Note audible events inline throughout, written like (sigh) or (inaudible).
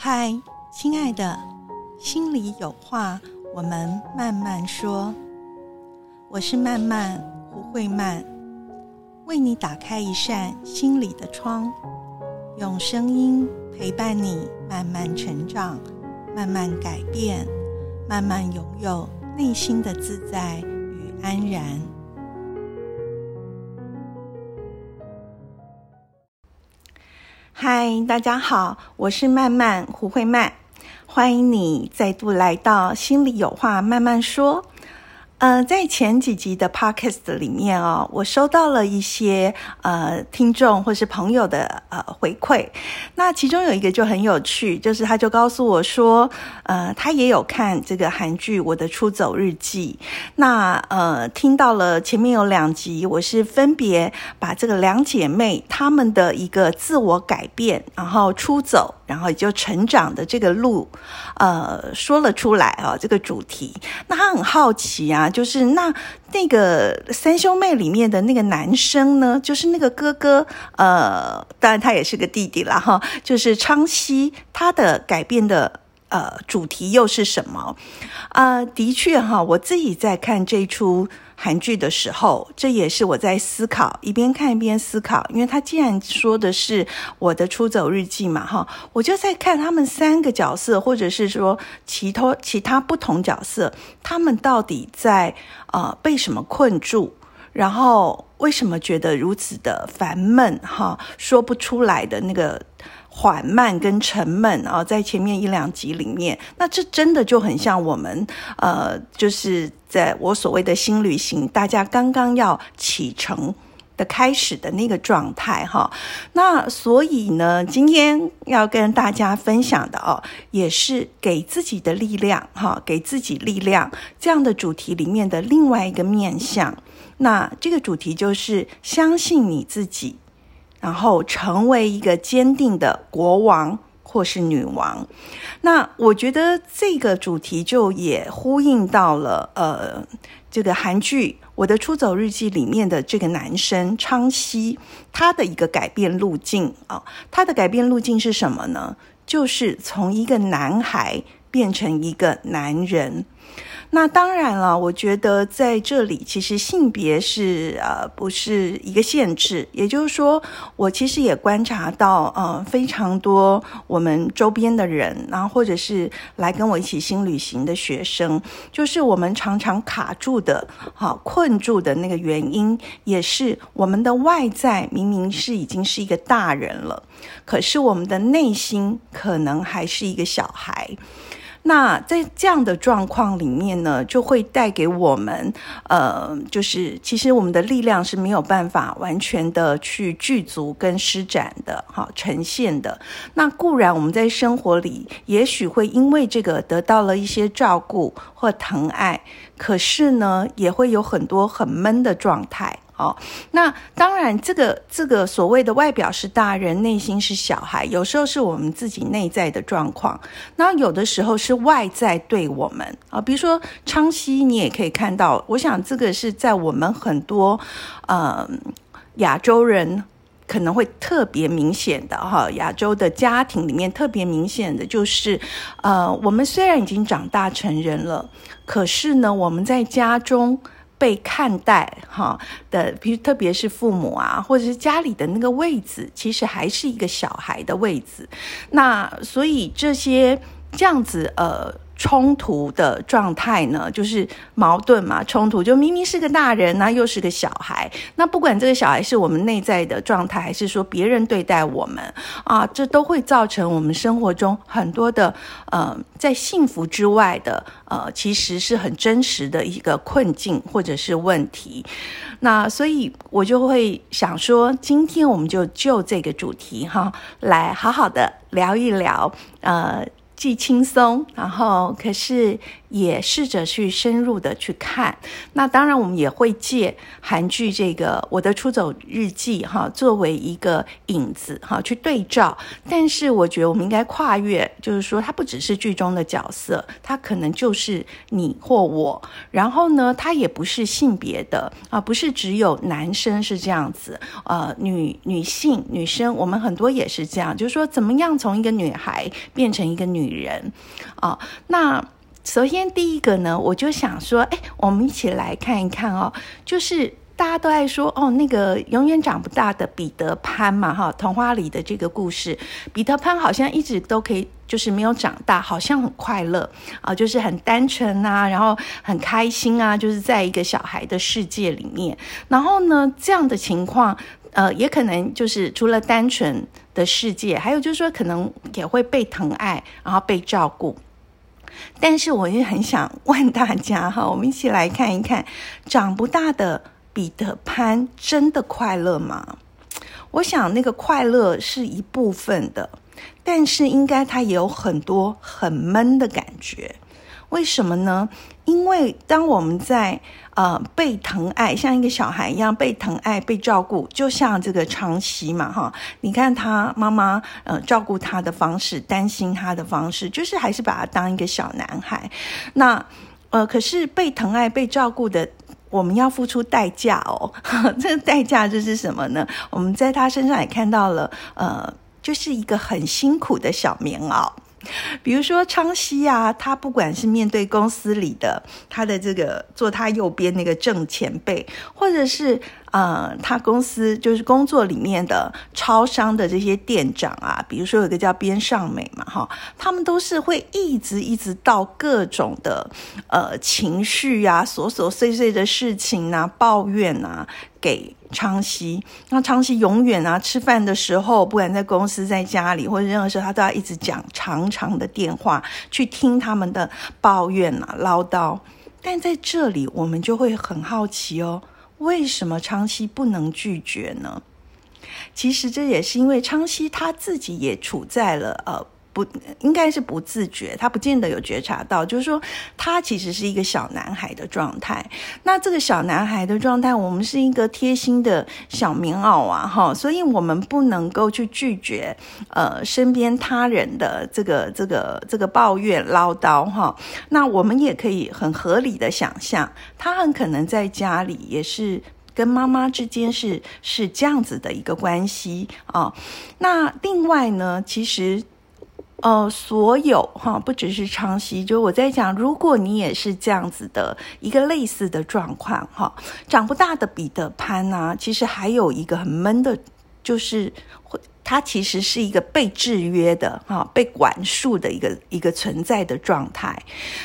嗨，亲爱的，心里有话，我们慢慢说。我是曼曼胡慧曼，为你打开一扇心里的窗，用声音陪伴你慢慢成长，慢慢改变，慢慢拥有内心的自在与安然。嗨，大家好，我是曼曼胡慧曼，欢迎你再度来到心里有话慢慢说。呃，在前几集的 podcast 里面哦，我收到了一些呃听众或是朋友的呃回馈。那其中有一个就很有趣，就是他就告诉我说，呃，他也有看这个韩剧《我的出走日记》。那呃，听到了前面有两集，我是分别把这个两姐妹她们的一个自我改变，然后出走。然后也就成长的这个路，呃，说了出来啊，这个主题。那他很好奇啊，就是那那个三兄妹里面的那个男生呢，就是那个哥哥，呃，当然他也是个弟弟了哈，就是昌熙，他的改变的呃主题又是什么？啊，的确哈，我自己在看这出。韩剧的时候，这也是我在思考，一边看一边思考。因为他既然说的是我的出走日记嘛，哈，我就在看他们三个角色，或者是说其他其他不同角色，他们到底在呃被什么困住，然后为什么觉得如此的烦闷，哈，说不出来的那个。缓慢跟沉闷啊，在前面一两集里面，那这真的就很像我们呃，就是在我所谓的新旅行，大家刚刚要启程的开始的那个状态哈。那所以呢，今天要跟大家分享的哦，也是给自己的力量哈，给自己力量这样的主题里面的另外一个面向。那这个主题就是相信你自己。然后成为一个坚定的国王或是女王，那我觉得这个主题就也呼应到了呃，这个韩剧《我的出走日记》里面的这个男生昌熙，他的一个改变路径啊，他的改变路径是什么呢？就是从一个男孩变成一个男人。那当然了，我觉得在这里其实性别是呃不是一个限制，也就是说，我其实也观察到呃非常多我们周边的人，然后或者是来跟我一起新旅行的学生，就是我们常常卡住的、好困住的那个原因，也是我们的外在明明是已经是一个大人了，可是我们的内心可能还是一个小孩。那在这样的状况里面呢，就会带给我们，呃，就是其实我们的力量是没有办法完全的去具足跟施展的，哈，呈现的。那固然我们在生活里，也许会因为这个得到了一些照顾或疼爱，可是呢，也会有很多很闷的状态。哦，那当然，这个这个所谓的外表是大人，内心是小孩，有时候是我们自己内在的状况，那有的时候是外在对我们啊，比如说昌熙，你也可以看到，我想这个是在我们很多呃亚洲人可能会特别明显的哈，亚洲的家庭里面特别明显的就是，呃，我们虽然已经长大成人了，可是呢，我们在家中。被看待哈的，比如特别是父母啊，或者是家里的那个位置，其实还是一个小孩的位置。那所以这些这样子呃。冲突的状态呢，就是矛盾嘛，冲突就明明是个大人，那又是个小孩。那不管这个小孩是我们内在的状态，还是说别人对待我们啊，这都会造成我们生活中很多的呃，在幸福之外的呃，其实是很真实的一个困境或者是问题。那所以我就会想说，今天我们就就这个主题哈，来好好的聊一聊呃。既轻松，然后可是也试着去深入的去看。那当然，我们也会借韩剧这个《我的出走日记》哈作为一个影子哈去对照。但是我觉得我们应该跨越，就是说它不只是剧中的角色，它可能就是你或我。然后呢，它也不是性别的啊，不是只有男生是这样子，呃，女女性女生，我们很多也是这样，就是说怎么样从一个女孩变成一个女。人啊，那首先第一个呢，我就想说，哎，我们一起来看一看哦，就是大家都爱说哦，那个永远长不大的彼得潘嘛，哈，童话里的这个故事，彼得潘好像一直都可以，就是没有长大，好像很快乐啊，就是很单纯啊，然后很开心啊，就是在一个小孩的世界里面，然后呢，这样的情况。呃，也可能就是除了单纯的世界，还有就是说，可能也会被疼爱，然后被照顾。但是，我也很想问大家哈，我们一起来看一看，长不大的彼得潘真的快乐吗？我想，那个快乐是一部分的，但是应该他也有很多很闷的感觉。为什么呢？因为当我们在呃被疼爱，像一个小孩一样被疼爱、被照顾，就像这个长熙嘛，哈，你看他妈妈呃照顾他的方式，担心他的方式，就是还是把他当一个小男孩。那呃，可是被疼爱、被照顾的，我们要付出代价哦。(laughs) 这个代价就是什么呢？我们在他身上也看到了，呃，就是一个很辛苦的小棉袄。(laughs) 比如说昌熙啊，他不管是面对公司里的他的这个坐他右边那个正前辈，或者是。呃，他公司就是工作里面的超商的这些店长啊，比如说有个叫边尚美嘛，哈，他们都是会一直一直到各种的呃情绪啊、琐琐碎碎的事情啊、抱怨啊给昌熙。那昌熙永远啊，吃饭的时候，不管在公司、在家里或者任何时候，他都要一直讲长长的电话去听他们的抱怨啊、唠叨。但在这里，我们就会很好奇哦。为什么昌西不能拒绝呢？其实这也是因为昌西他自己也处在了呃。不应该是不自觉，他不见得有觉察到，就是说他其实是一个小男孩的状态。那这个小男孩的状态，我们是一个贴心的小棉袄啊，哈，所以我们不能够去拒绝呃身边他人的这个这个这个抱怨唠叨哈。那我们也可以很合理的想象，他很可能在家里也是跟妈妈之间是是这样子的一个关系啊。那另外呢，其实。呃，所有哈，不只是昌熙，就我在讲，如果你也是这样子的一个类似的状况哈，长不大的彼得潘呢，其实还有一个很闷的，就是他其实是一个被制约的哈，被管束的一个一个存在的状态。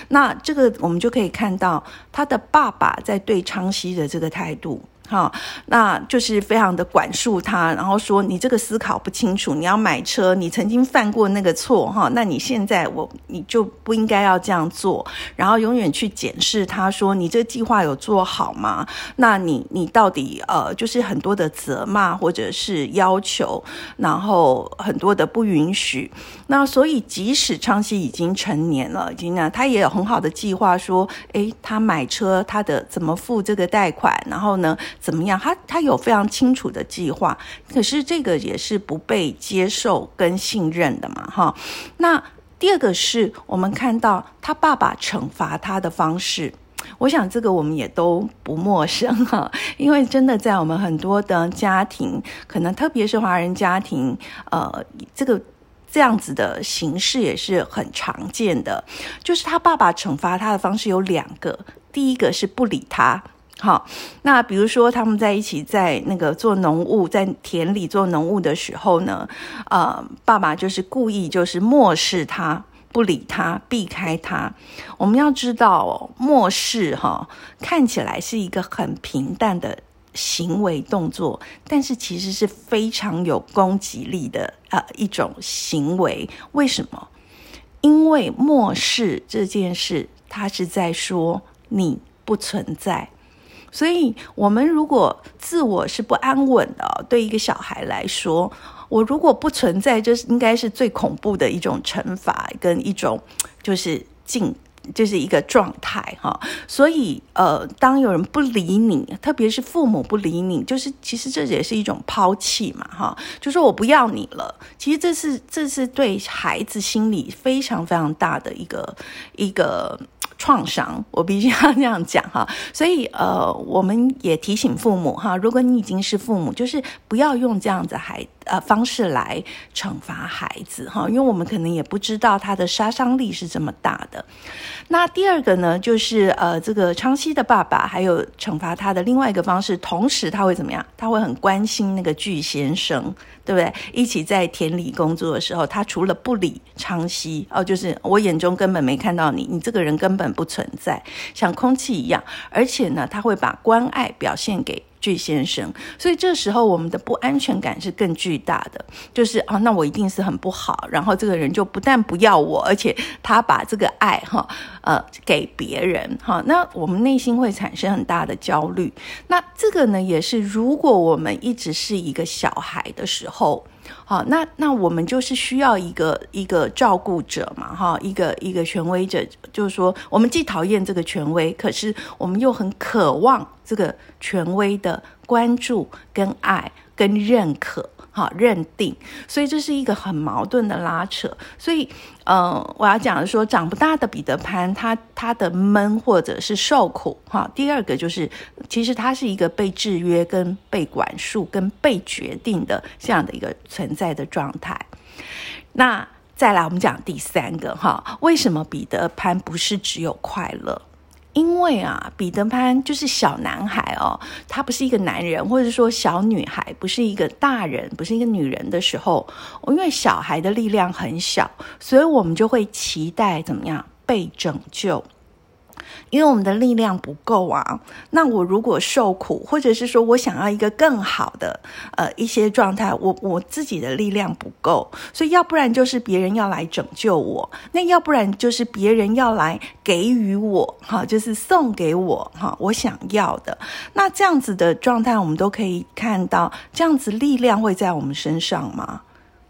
那这个我们就可以看到他的爸爸在对昌熙的这个态度。哈，那就是非常的管束他，然后说你这个思考不清楚，你要买车，你曾经犯过那个错哈，那你现在我你就不应该要这样做，然后永远去检视他说你这计划有做好吗？那你你到底呃就是很多的责骂或者是要求，然后很多的不允许。那所以即使昌熙已经成年了，已经呢他也有很好的计划说，诶，他买车他的怎么付这个贷款，然后呢？怎么样？他他有非常清楚的计划，可是这个也是不被接受跟信任的嘛，哈。那第二个是我们看到他爸爸惩罚他的方式，我想这个我们也都不陌生哈，因为真的在我们很多的家庭，可能特别是华人家庭，呃，这个这样子的形式也是很常见的。就是他爸爸惩罚他的方式有两个，第一个是不理他。好，那比如说他们在一起在那个做农务，在田里做农务的时候呢，呃，爸爸就是故意就是漠视他，不理他，避开他。我们要知道，漠视哈看起来是一个很平淡的行为动作，但是其实是非常有攻击力的呃一种行为。为什么？因为漠视这件事，他是在说你不存在。所以，我们如果自我是不安稳的，对一个小孩来说，我如果不存在，这是应该是最恐怖的一种惩罚跟一种就是禁。就是一个状态哈，所以呃，当有人不理你，特别是父母不理你，就是其实这也是一种抛弃嘛哈，就说我不要你了。其实这是这是对孩子心理非常非常大的一个一个。创伤，我必须要这样讲哈，所以呃，我们也提醒父母哈，如果你已经是父母，就是不要用这样子孩呃方式来惩罚孩子哈，因为我们可能也不知道他的杀伤力是这么大的。那第二个呢，就是呃，这个昌熙的爸爸还有惩罚他的另外一个方式，同时他会怎么样？他会很关心那个巨先生。对不对？一起在田里工作的时候，他除了不理昌熙哦，就是我眼中根本没看到你，你这个人根本不存在，像空气一样。而且呢，他会把关爱表现给。巨先生，所以这时候我们的不安全感是更巨大的，就是啊，那我一定是很不好，然后这个人就不但不要我，而且他把这个爱哈呃给别人哈，那我们内心会产生很大的焦虑。那这个呢，也是如果我们一直是一个小孩的时候。好，那那我们就是需要一个一个照顾者嘛，哈，一个一个权威者，就是说，我们既讨厌这个权威，可是我们又很渴望这个权威的关注、跟爱、跟认可。好，认定，所以这是一个很矛盾的拉扯。所以，呃，我要讲的说，长不大的彼得潘，他他的闷或者是受苦。哈，第二个就是，其实他是一个被制约、跟被管束、跟被决定的这样的一个存在的状态。那再来，我们讲第三个哈，为什么彼得潘不是只有快乐？因为啊，彼得潘就是小男孩哦，他不是一个男人，或者说小女孩不是一个大人，不是一个女人的时候，因为小孩的力量很小，所以我们就会期待怎么样被拯救。因为我们的力量不够啊，那我如果受苦，或者是说我想要一个更好的呃一些状态，我我自己的力量不够，所以要不然就是别人要来拯救我，那要不然就是别人要来给予我，哈，就是送给我哈我想要的。那这样子的状态，我们都可以看到，这样子力量会在我们身上吗？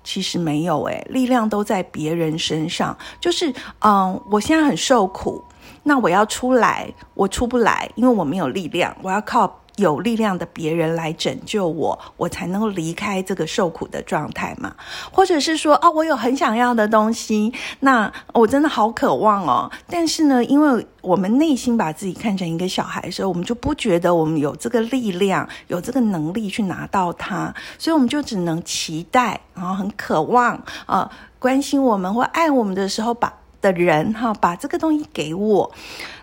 其实没有诶，力量都在别人身上。就是嗯，我现在很受苦。那我要出来，我出不来，因为我没有力量。我要靠有力量的别人来拯救我，我才能够离开这个受苦的状态嘛。或者是说，哦，我有很想要的东西，那我真的好渴望哦。但是呢，因为我们内心把自己看成一个小孩的时候，我们就不觉得我们有这个力量，有这个能力去拿到它，所以我们就只能期待，然后很渴望啊，关心我们或爱我们的时候把。的人哈，把这个东西给我，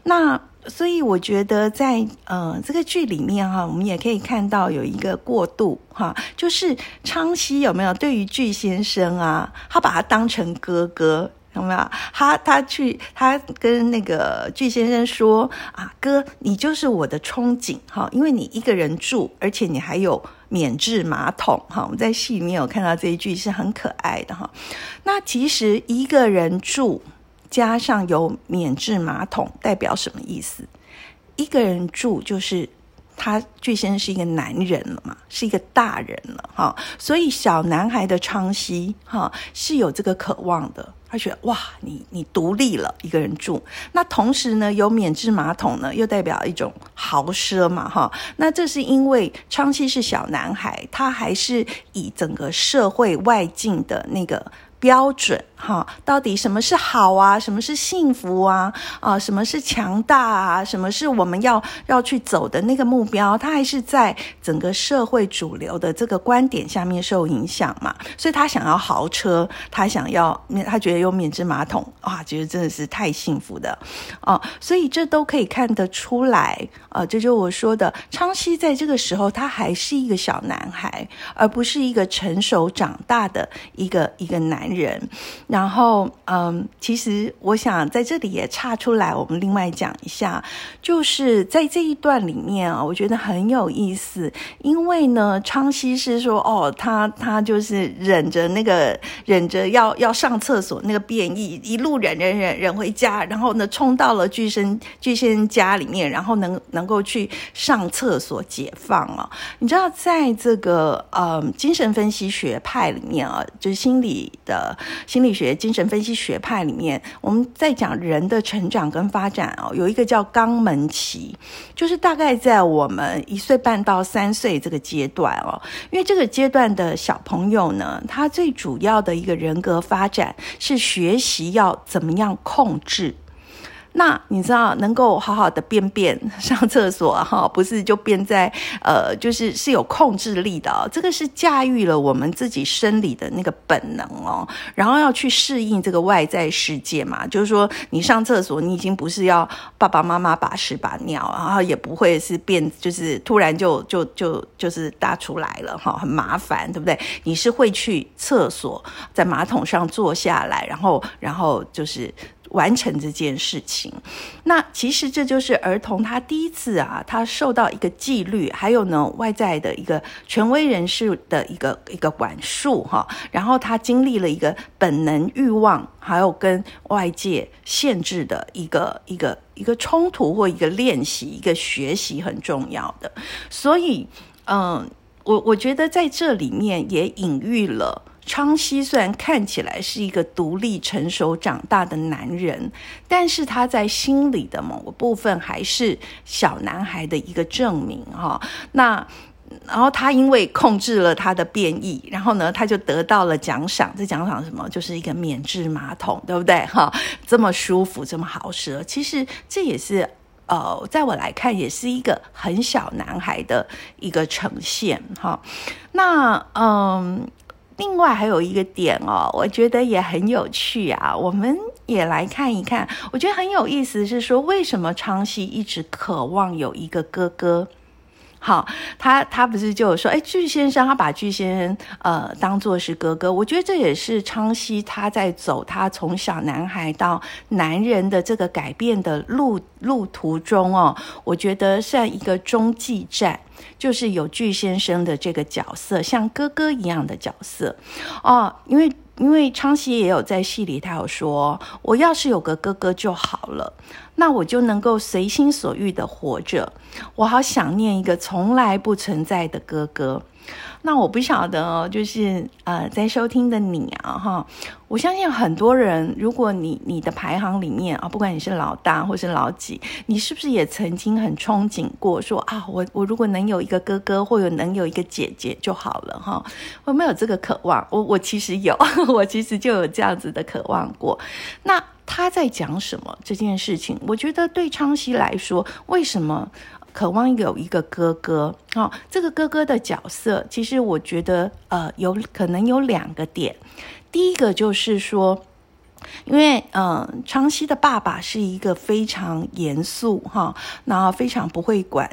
那所以我觉得在呃这个剧里面哈，我们也可以看到有一个过渡哈，就是昌熙有没有对于巨先生啊，他把他当成哥哥有没有？他他去他跟那个巨先生说啊，哥，你就是我的憧憬哈，因为你一个人住，而且你还有免治马桶哈。我们在戏里面有看到这一句是很可爱的哈。那其实一个人住。加上有免治马桶，代表什么意思？一个人住就是他最先是一个男人了嘛，是一个大人了哈，所以小男孩的昌熙哈是有这个渴望的，他觉得哇，你你独立了，一个人住，那同时呢有免治马桶呢，又代表一种豪奢嘛哈，那这是因为昌熙是小男孩，他还是以整个社会外境的那个。标准哈，到底什么是好啊？什么是幸福啊？啊，什么是强大啊？什么是我们要要去走的那个目标？他还是在整个社会主流的这个观点下面受影响嘛？所以他想要豪车，他想要他觉得有免治马桶，哇，觉得真的是太幸福的哦。所以这都可以看得出来啊，这就我说的，昌熙在这个时候他还是一个小男孩，而不是一个成熟长大的一个一个男。人。然后，嗯，其实我想在这里也岔出来，我们另外讲一下，就是在这一段里面啊，我觉得很有意思，因为呢，昌熙是说，哦，他他就是忍着那个忍着要要上厕所那个便意，一路忍忍忍忍回家，然后呢，冲到了巨生巨先家里面，然后能能够去上厕所解放啊。你知道，在这个呃精神分析学派里面啊，就是心理的心理学、精神分析学派里面，我们在讲人的成长跟发展哦，有一个叫肛门期，就是大概在我们一岁半到三岁这个阶段哦，因为这个阶段的小朋友呢，他最主要的一个人格发展是学习要怎么样控制。那你知道能够好好的便便上厕所哈，(laughs) 不是就便在呃，就是是有控制力的哦。这个是驾驭了我们自己生理的那个本能哦，然后要去适应这个外在世界嘛。就是说，你上厕所，你已经不是要爸爸妈妈把屎把尿，然后也不会是便，就是突然就就就就是大出来了哈，很麻烦，对不对？你是会去厕所，在马桶上坐下来，然后然后就是。完成这件事情，那其实这就是儿童他第一次啊，他受到一个纪律，还有呢外在的一个权威人士的一个一个管束哈，然后他经历了一个本能欲望，还有跟外界限制的一个一个一个冲突或一个练习，一个学习很重要的，所以嗯，我我觉得在这里面也隐喻了。昌熙虽然看起来是一个独立成熟长大的男人，但是他在心里的某个部分还是小男孩的一个证明哈。那然后他因为控制了他的变异，然后呢他就得到了奖赏。这奖赏什么？就是一个免治马桶，对不对？哈，这么舒服，这么好舌。其实这也是呃，在我来看，也是一个很小男孩的一个呈现哈。那嗯。另外还有一个点哦，我觉得也很有趣啊，我们也来看一看。我觉得很有意思是说，为什么昌熙一直渴望有一个哥哥？好，他他不是就说，哎，巨先生他把巨先生呃当做是哥哥，我觉得这也是昌熙他在走他从小男孩到男人的这个改变的路路途中哦，我觉得像一个中继站，就是有巨先生的这个角色，像哥哥一样的角色哦，因为。因为昌熙也有在戏里，他有说：“我要是有个哥哥就好了，那我就能够随心所欲的活着。我好想念一个从来不存在的哥哥。”那我不晓得哦，就是呃，在收听的你啊，哈，我相信很多人，如果你你的排行里面啊，不管你是老大或是老几，你是不是也曾经很憧憬过，说啊，我我如果能有一个哥哥，或者能有一个姐姐就好了，哈，有没有这个渴望？我我其实有，(laughs) 我其实就有这样子的渴望过。那他在讲什么这件事情？我觉得对昌熙来说，为什么？渴望有一个哥哥，哦，这个哥哥的角色，其实我觉得，呃，有可能有两个点。第一个就是说，因为，嗯，昌熙的爸爸是一个非常严肃，哈，然后非常不会管。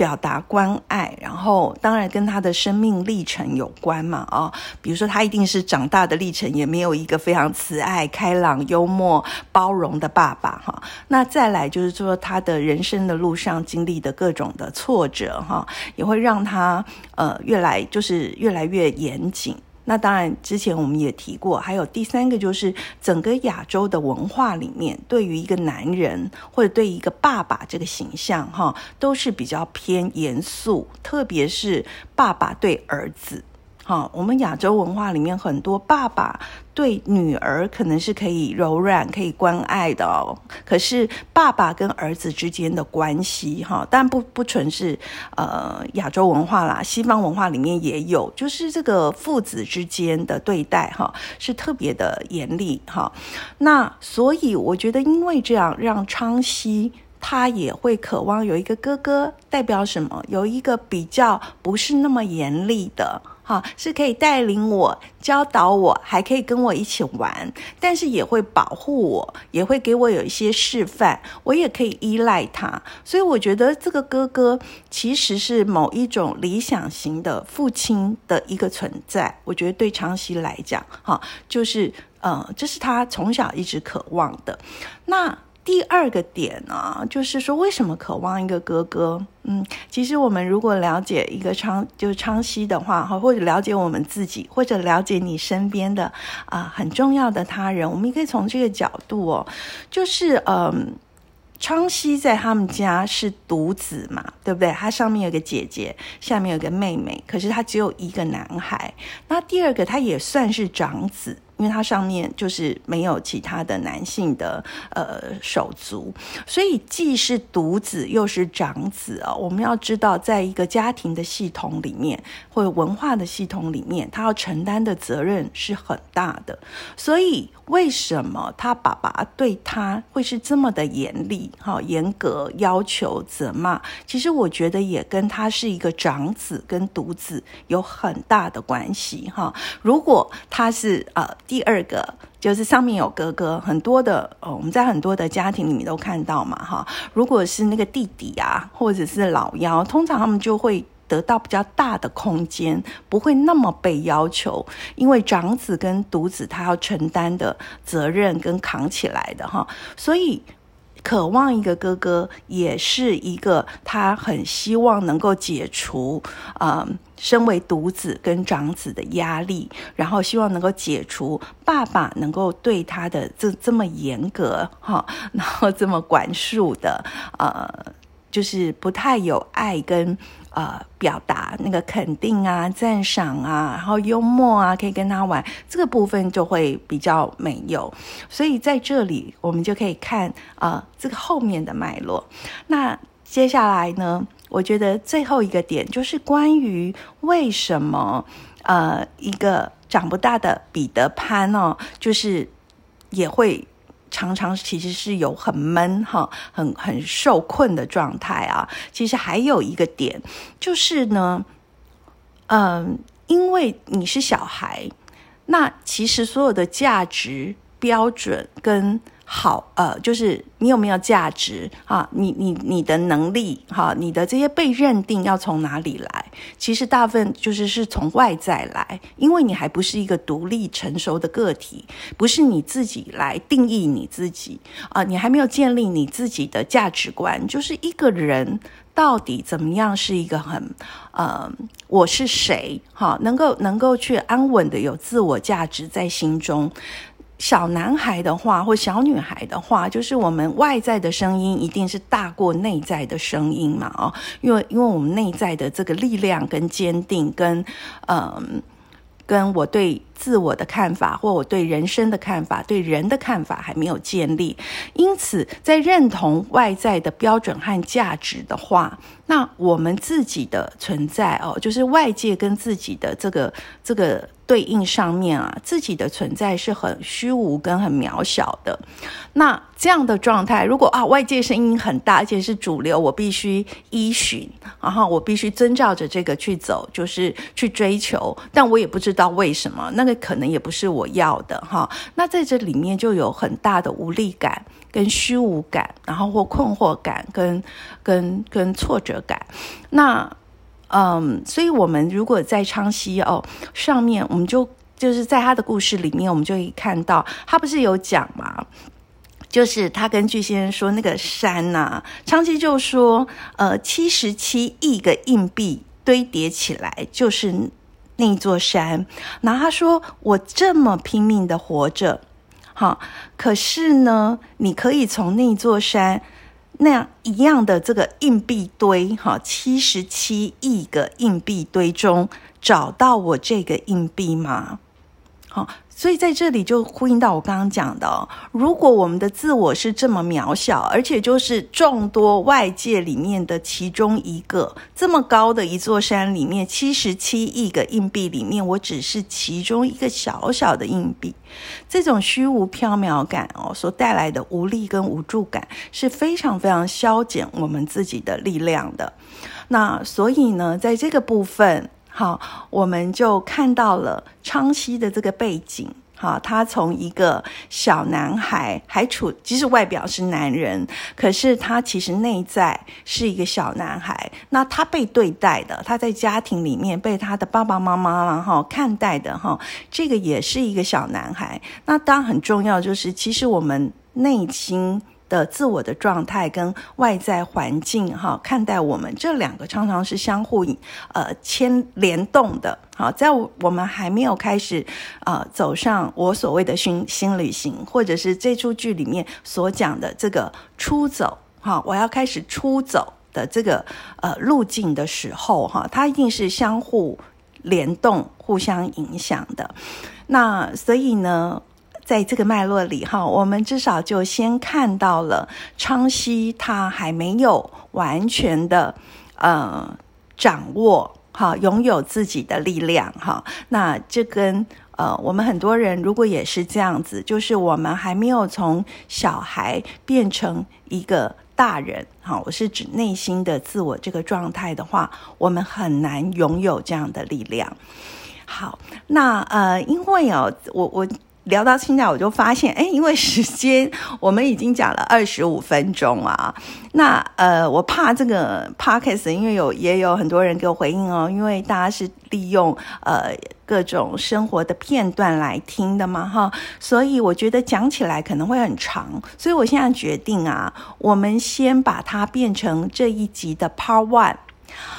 表达关爱，然后当然跟他的生命历程有关嘛啊，比如说他一定是长大的历程，也没有一个非常慈爱、开朗、幽默、包容的爸爸哈。那再来就是说他的人生的路上经历的各种的挫折哈，也会让他呃越来就是越来越严谨。那当然，之前我们也提过，还有第三个就是整个亚洲的文化里面，对于一个男人或者对一个爸爸这个形象，哈，都是比较偏严肃，特别是爸爸对儿子。哈，我们亚洲文化里面很多爸爸对女儿可能是可以柔软、可以关爱的哦。可是爸爸跟儿子之间的关系，哈，但不不纯是呃亚洲文化啦，西方文化里面也有，就是这个父子之间的对待，哈，是特别的严厉，哈。那所以我觉得，因为这样，让昌熙他也会渴望有一个哥哥，代表什么？有一个比较不是那么严厉的。啊，是可以带领我、教导我，还可以跟我一起玩，但是也会保护我，也会给我有一些示范，我也可以依赖他。所以我觉得这个哥哥其实是某一种理想型的父亲的一个存在。我觉得对长熙来讲，哈，就是呃，这是他从小一直渴望的。那。第二个点呢，就是说为什么渴望一个哥哥？嗯，其实我们如果了解一个昌，就是昌熙的话，哈，或者了解我们自己，或者了解你身边的啊很重要的他人，我们也可以从这个角度哦，就是嗯，昌熙在他们家是独子嘛，对不对？他上面有个姐姐，下面有个妹妹，可是他只有一个男孩。那第二个，他也算是长子。因为它上面就是没有其他的男性的呃手足，所以既是独子又是长子啊。我们要知道，在一个家庭的系统里面，或者文化的系统里面，他要承担的责任是很大的。所以，为什么他爸爸对他会是这么的严厉、哈严格要求、责骂？其实我觉得也跟他是一个长子跟独子有很大的关系哈。如果他是呃。第二个就是上面有哥哥，很多的呃，我们在很多的家庭里面都看到嘛，哈。如果是那个弟弟啊，或者是老幺，通常他们就会得到比较大的空间，不会那么被要求，因为长子跟独子他要承担的责任跟扛起来的哈，所以。渴望一个哥哥，也是一个他很希望能够解除啊，身为独子跟长子的压力，然后希望能够解除爸爸能够对他的这这么严格哈，(laughs) 然后这么管束的呃，就是不太有爱跟。呃，表达那个肯定啊、赞赏啊，然后幽默啊，可以跟他玩，这个部分就会比较没有。所以在这里，我们就可以看啊，这个后面的脉络。那接下来呢，我觉得最后一个点就是关于为什么呃，一个长不大的彼得潘哦，就是也会。常常其实是有很闷哈，很很受困的状态啊。其实还有一个点就是呢，嗯，因为你是小孩，那其实所有的价值标准跟。好，呃，就是你有没有价值啊？你你你的能力哈，你的这些被认定要从哪里来？其实大部分就是是从外在来，因为你还不是一个独立成熟的个体，不是你自己来定义你自己啊，你还没有建立你自己的价值观。就是一个人到底怎么样是一个很呃，我是谁？哈，能够能够去安稳的有自我价值在心中。小男孩的话，或小女孩的话，就是我们外在的声音一定是大过内在的声音嘛？哦，因为因为我们内在的这个力量跟坚定，跟嗯，跟我对自我的看法，或我对人生的看法，对人的看法还没有建立，因此在认同外在的标准和价值的话，那我们自己的存在哦，就是外界跟自己的这个这个。对应上面啊，自己的存在是很虚无跟很渺小的。那这样的状态，如果啊外界声音很大，而且是主流，我必须依循，然后我必须遵照着这个去走，就是去追求。但我也不知道为什么，那个可能也不是我要的哈。那在这里面就有很大的无力感跟虚无感，然后或困惑感跟跟跟挫折感。那嗯，所以，我们如果在昌熙哦上面，我们就就是在他的故事里面，我们就可以看到，他不是有讲嘛，就是他跟巨先生说那个山呐，昌熙就说，呃，七十七亿个硬币堆叠起来就是那座山。然后他说，我这么拼命的活着，哈，可是呢，你可以从那座山。那样一样的这个硬币堆，哈，七十七亿个硬币堆中找到我这个硬币吗？好。所以在这里就呼应到我刚刚讲的，如果我们的自我是这么渺小，而且就是众多外界里面的其中一个，这么高的一座山里面，七十七亿个硬币里面，我只是其中一个小小的硬币，这种虚无缥缈感哦，所带来的无力跟无助感是非常非常消减我们自己的力量的。那所以呢，在这个部分。好，我们就看到了昌熙的这个背景。好，他从一个小男孩，还处，即使外表是男人，可是他其实内在是一个小男孩。那他被对待的，他在家庭里面被他的爸爸妈妈然后看待的哈，这个也是一个小男孩。那当然很重要，就是其实我们内心。的自我的状态跟外在环境哈，看待我们这两个常常是相互呃牵联动的。好，在我们还没有开始呃走上我所谓的新新旅行，或者是这出剧里面所讲的这个出走哈，我要开始出走的这个呃路径的时候哈，它一定是相互联动、互相影响的。那所以呢？在这个脉络里，哈，我们至少就先看到了昌熙他还没有完全的呃掌握，哈，拥有自己的力量，哈。那这跟呃我们很多人如果也是这样子，就是我们还没有从小孩变成一个大人，哈，我是指内心的自我这个状态的话，我们很难拥有这样的力量。好，那呃，因为哦，我我。聊到现在，我就发现，哎，因为时间我们已经讲了二十五分钟啊，那呃，我怕这个 podcast，因为有也有很多人给我回应哦，因为大家是利用呃各种生活的片段来听的嘛，哈，所以我觉得讲起来可能会很长，所以我现在决定啊，我们先把它变成这一集的 part one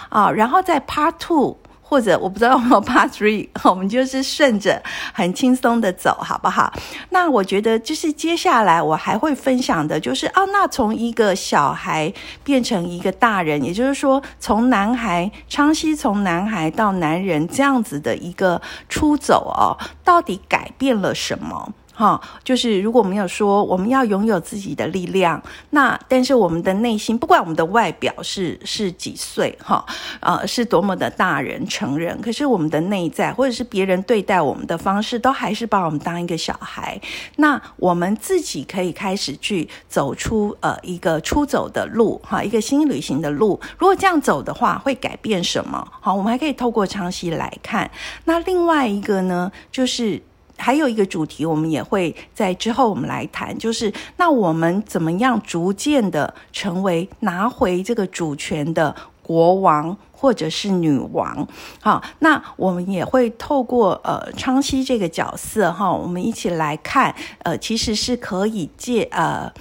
啊，然后在 part two。或者我不知道有没有 Part (laughs) Three，我们就是顺着很轻松的走，好不好？那我觉得就是接下来我还会分享的，就是哦，那从一个小孩变成一个大人，也就是说，从男孩昌熙从男孩到男人这样子的一个出走哦，到底改变了什么？哈，就是如果我们有说我们要拥有自己的力量，那但是我们的内心，不管我们的外表是是几岁，哈，呃，是多么的大人成人，可是我们的内在或者是别人对待我们的方式，都还是把我们当一个小孩。那我们自己可以开始去走出呃一个出走的路，哈，一个新旅行的路。如果这样走的话，会改变什么？好，我们还可以透过长期来看。那另外一个呢，就是。还有一个主题，我们也会在之后我们来谈，就是那我们怎么样逐渐的成为拿回这个主权的国王或者是女王？好，那我们也会透过呃昌熙这个角色哈，我们一起来看，呃，其实是可以借呃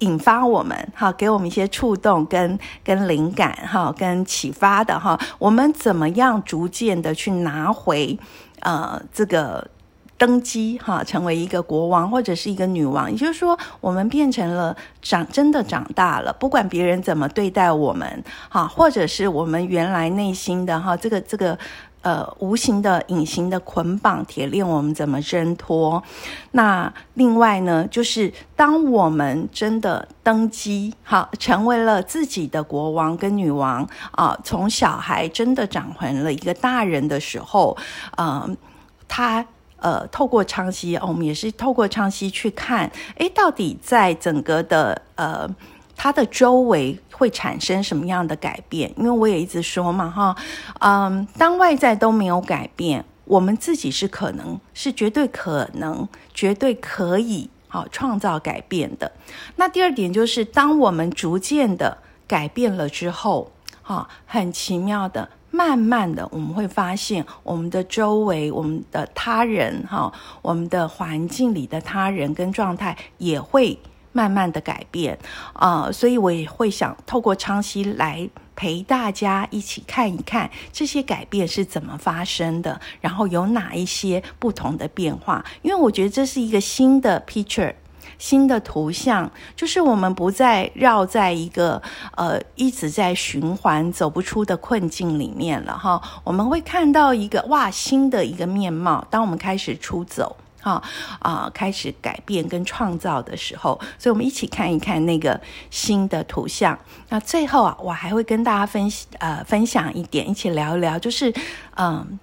引发我们哈，给我们一些触动跟跟灵感哈，跟启发的哈，我们怎么样逐渐的去拿回呃这个。登基哈，成为一个国王或者是一个女王，也就是说，我们变成了长真的长大了。不管别人怎么对待我们哈，或者是我们原来内心的哈，这个这个呃无形的隐形的捆绑铁链，我们怎么挣脱？那另外呢，就是当我们真的登基哈，成为了自己的国王跟女王啊，从小孩真的长成了一个大人的时候，嗯，他。呃，透过昌熙，我们也是透过昌熙去看，哎，到底在整个的呃，它的周围会产生什么样的改变？因为我也一直说嘛，哈，嗯，当外在都没有改变，我们自己是可能是绝对可能、绝对可以好创造改变的。那第二点就是，当我们逐渐的改变了之后，哈，很奇妙的。慢慢的，我们会发现我们的周围、我们的他人，哈，我们的环境里的他人跟状态也会慢慢的改变啊。所以我也会想透过昌熙来陪大家一起看一看这些改变是怎么发生的，然后有哪一些不同的变化。因为我觉得这是一个新的 picture。新的图像就是我们不再绕在一个呃一直在循环走不出的困境里面了哈，我们会看到一个哇新的一个面貌。当我们开始出走哈啊开始改变跟创造的时候，所以我们一起看一看那个新的图像。那最后啊，我还会跟大家分呃分享一点，一起聊一聊，就是嗯。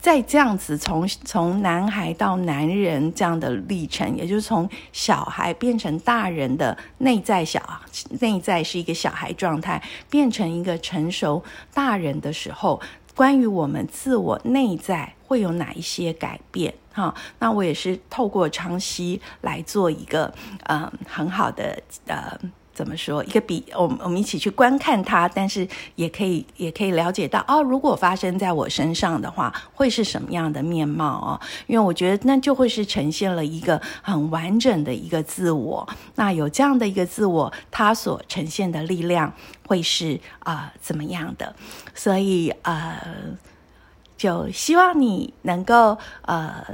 在这样子从从男孩到男人这样的历程，也就是从小孩变成大人的内在小内在是一个小孩状态，变成一个成熟大人的时候，关于我们自我内在会有哪一些改变？哈，那我也是透过长期来做一个嗯很好的呃。怎么说？一个比我们我们一起去观看它，但是也可以也可以了解到哦，如果发生在我身上的话，会是什么样的面貌哦？因为我觉得那就会是呈现了一个很完整的一个自我。那有这样的一个自我，它所呈现的力量会是啊怎么样的？所以呃，就希望你能够呃。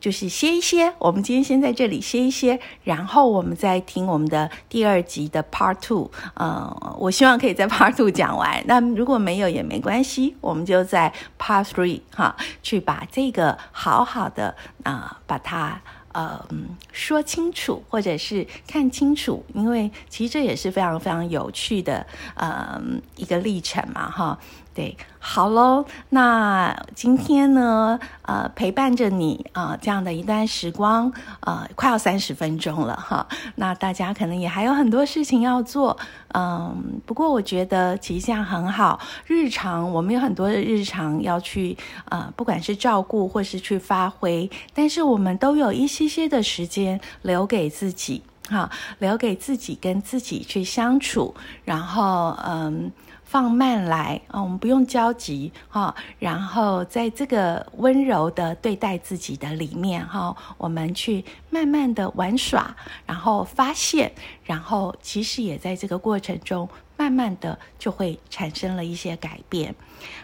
就是歇一歇，我们今天先在这里歇一歇，然后我们再听我们的第二集的 Part Two。嗯，我希望可以在 Part Two 讲完。那如果没有也没关系，我们就在 Part Three 哈，去把这个好好的啊，把它呃说清楚，或者是看清楚，因为其实这也是非常非常有趣的呃一个历程嘛哈。对，好喽，那今天呢，呃，陪伴着你啊，这样的一段时光，呃，快要三十分钟了哈。那大家可能也还有很多事情要做，嗯，不过我觉得其实这样很好。日常我们有很多的日常要去，呃，不管是照顾或是去发挥，但是我们都有一些些的时间留给自己，哈，留给自己跟自己去相处，然后，嗯。放慢来啊，我们不用焦急哈。然后在这个温柔的对待自己的里面哈，我们去慢慢的玩耍，然后发现，然后其实也在这个过程中，慢慢的就会产生了一些改变，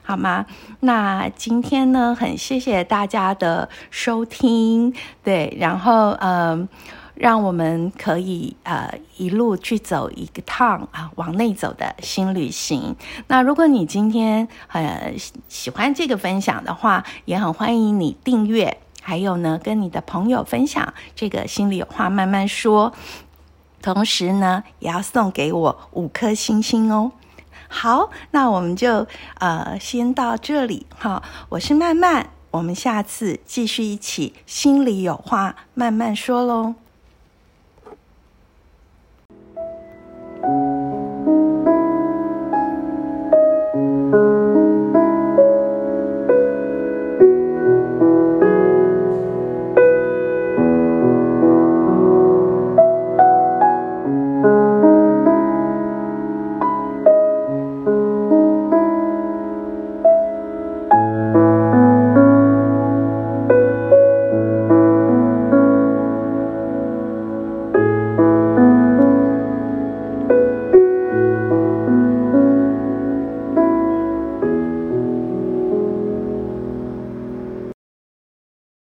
好吗？那今天呢，很谢谢大家的收听，对，然后嗯。让我们可以呃一路去走一个趟啊，往内走的新旅行。那如果你今天呃喜欢这个分享的话，也很欢迎你订阅，还有呢跟你的朋友分享这个心里有话慢慢说。同时呢，也要送给我五颗星星哦。好，那我们就呃先到这里哈。我是曼曼，我们下次继续一起心里有话慢慢说喽。